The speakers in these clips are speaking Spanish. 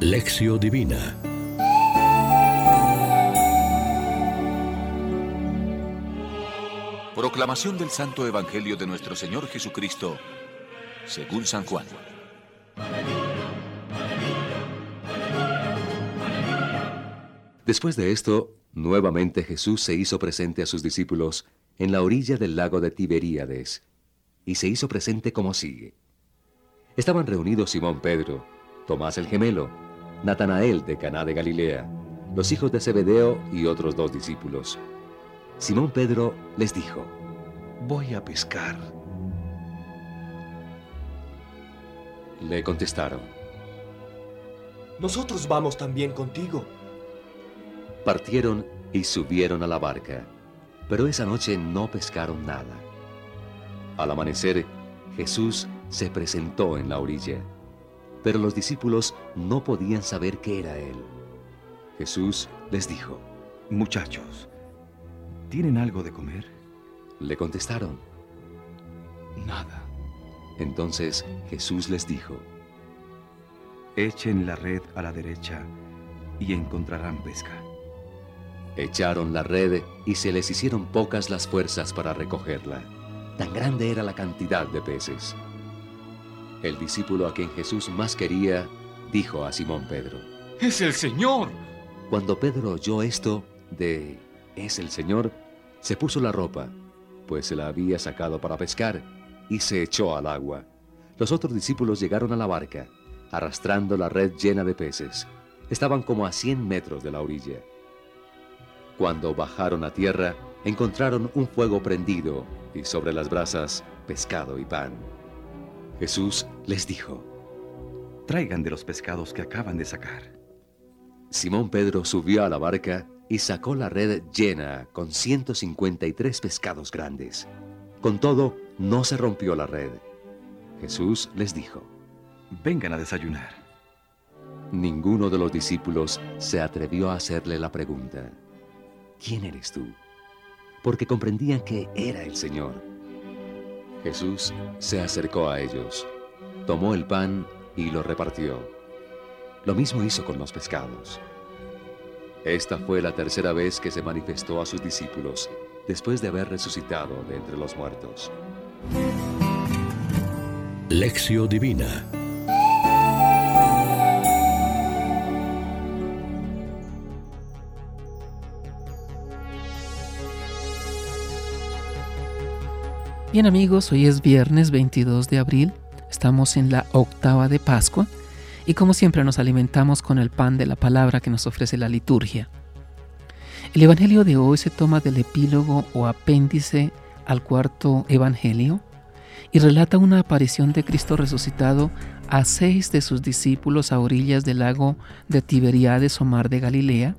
Lección Divina Proclamación del Santo Evangelio de nuestro Señor Jesucristo, según San Juan. Después de esto, nuevamente Jesús se hizo presente a sus discípulos en la orilla del lago de Tiberíades, y se hizo presente como sigue. Estaban reunidos Simón Pedro, Tomás el gemelo, Natanael de Caná de Galilea, los hijos de Zebedeo y otros dos discípulos. Simón Pedro les dijo, Voy a pescar. Le contestaron, Nosotros vamos también contigo. Partieron y subieron a la barca, pero esa noche no pescaron nada. Al amanecer, Jesús se presentó en la orilla, pero los discípulos no podían saber qué era Él. Jesús les dijo, Muchachos, ¿tienen algo de comer? Le contestaron. Nada. Entonces Jesús les dijo, Echen la red a la derecha y encontrarán pesca. Echaron la red y se les hicieron pocas las fuerzas para recogerla. Tan grande era la cantidad de peces. El discípulo a quien Jesús más quería dijo a Simón Pedro, ¡Es el Señor! Cuando Pedro oyó esto de es el Señor, se puso la ropa, pues se la había sacado para pescar, y se echó al agua. Los otros discípulos llegaron a la barca, arrastrando la red llena de peces. Estaban como a cien metros de la orilla. Cuando bajaron a tierra, encontraron un fuego prendido y sobre las brasas pescado y pan. Jesús les dijo, Traigan de los pescados que acaban de sacar. Simón Pedro subió a la barca y sacó la red llena con 153 pescados grandes. Con todo, no se rompió la red. Jesús les dijo, Vengan a desayunar. Ninguno de los discípulos se atrevió a hacerle la pregunta, ¿quién eres tú? Porque comprendían que era el Señor. Jesús se acercó a ellos, tomó el pan y lo repartió. Lo mismo hizo con los pescados. Esta fue la tercera vez que se manifestó a sus discípulos después de haber resucitado de entre los muertos. Lección Divina Bien amigos, hoy es viernes 22 de abril, estamos en la octava de Pascua y como siempre nos alimentamos con el pan de la palabra que nos ofrece la liturgia. El Evangelio de hoy se toma del epílogo o apéndice al cuarto Evangelio y relata una aparición de Cristo resucitado a seis de sus discípulos a orillas del lago de Tiberíades o mar de Galilea,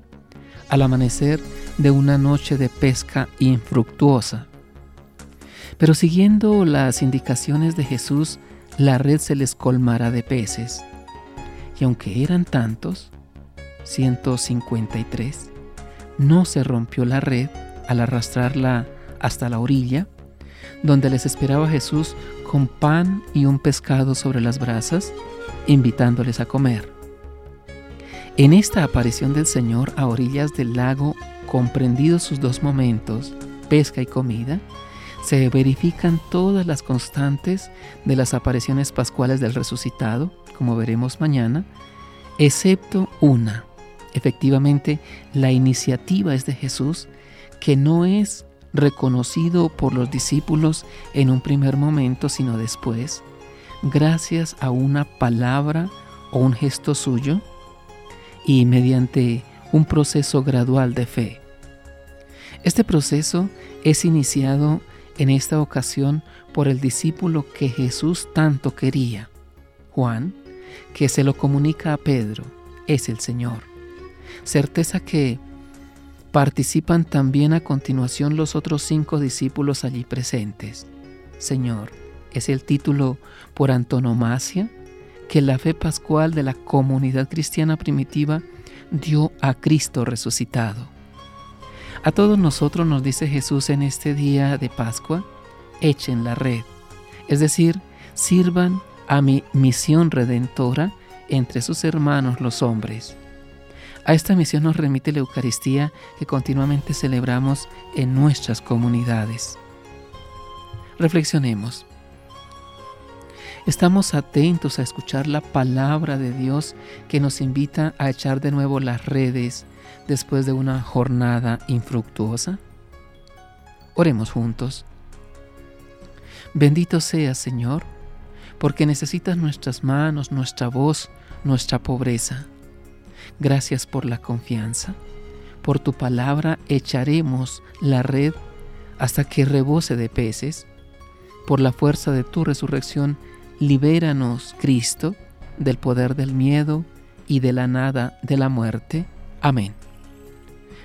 al amanecer de una noche de pesca infructuosa. Pero siguiendo las indicaciones de Jesús, la red se les colmará de peces. Y aunque eran tantos, 153, no se rompió la red al arrastrarla hasta la orilla, donde les esperaba Jesús con pan y un pescado sobre las brasas, invitándoles a comer. En esta aparición del Señor a orillas del lago, comprendidos sus dos momentos, pesca y comida, se verifican todas las constantes de las apariciones pascuales del resucitado, como veremos mañana, excepto una. Efectivamente, la iniciativa es de Jesús, que no es reconocido por los discípulos en un primer momento, sino después, gracias a una palabra o un gesto suyo y mediante un proceso gradual de fe. Este proceso es iniciado en esta ocasión por el discípulo que Jesús tanto quería, Juan, que se lo comunica a Pedro, es el Señor. Certeza que participan también a continuación los otros cinco discípulos allí presentes. Señor, es el título por antonomasia que la fe pascual de la comunidad cristiana primitiva dio a Cristo resucitado. A todos nosotros nos dice Jesús en este día de Pascua, echen la red, es decir, sirvan a mi misión redentora entre sus hermanos los hombres. A esta misión nos remite la Eucaristía que continuamente celebramos en nuestras comunidades. Reflexionemos. Estamos atentos a escuchar la palabra de Dios que nos invita a echar de nuevo las redes después de una jornada infructuosa. Oremos juntos. Bendito sea, Señor, porque necesitas nuestras manos, nuestra voz, nuestra pobreza. Gracias por la confianza. Por tu palabra echaremos la red hasta que rebose de peces. Por la fuerza de tu resurrección, libéranos, Cristo, del poder del miedo y de la nada de la muerte. Amén.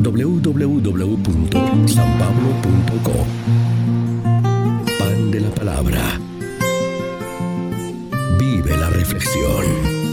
www.sanpablo.co Pan de la Palabra. Vive la reflexión.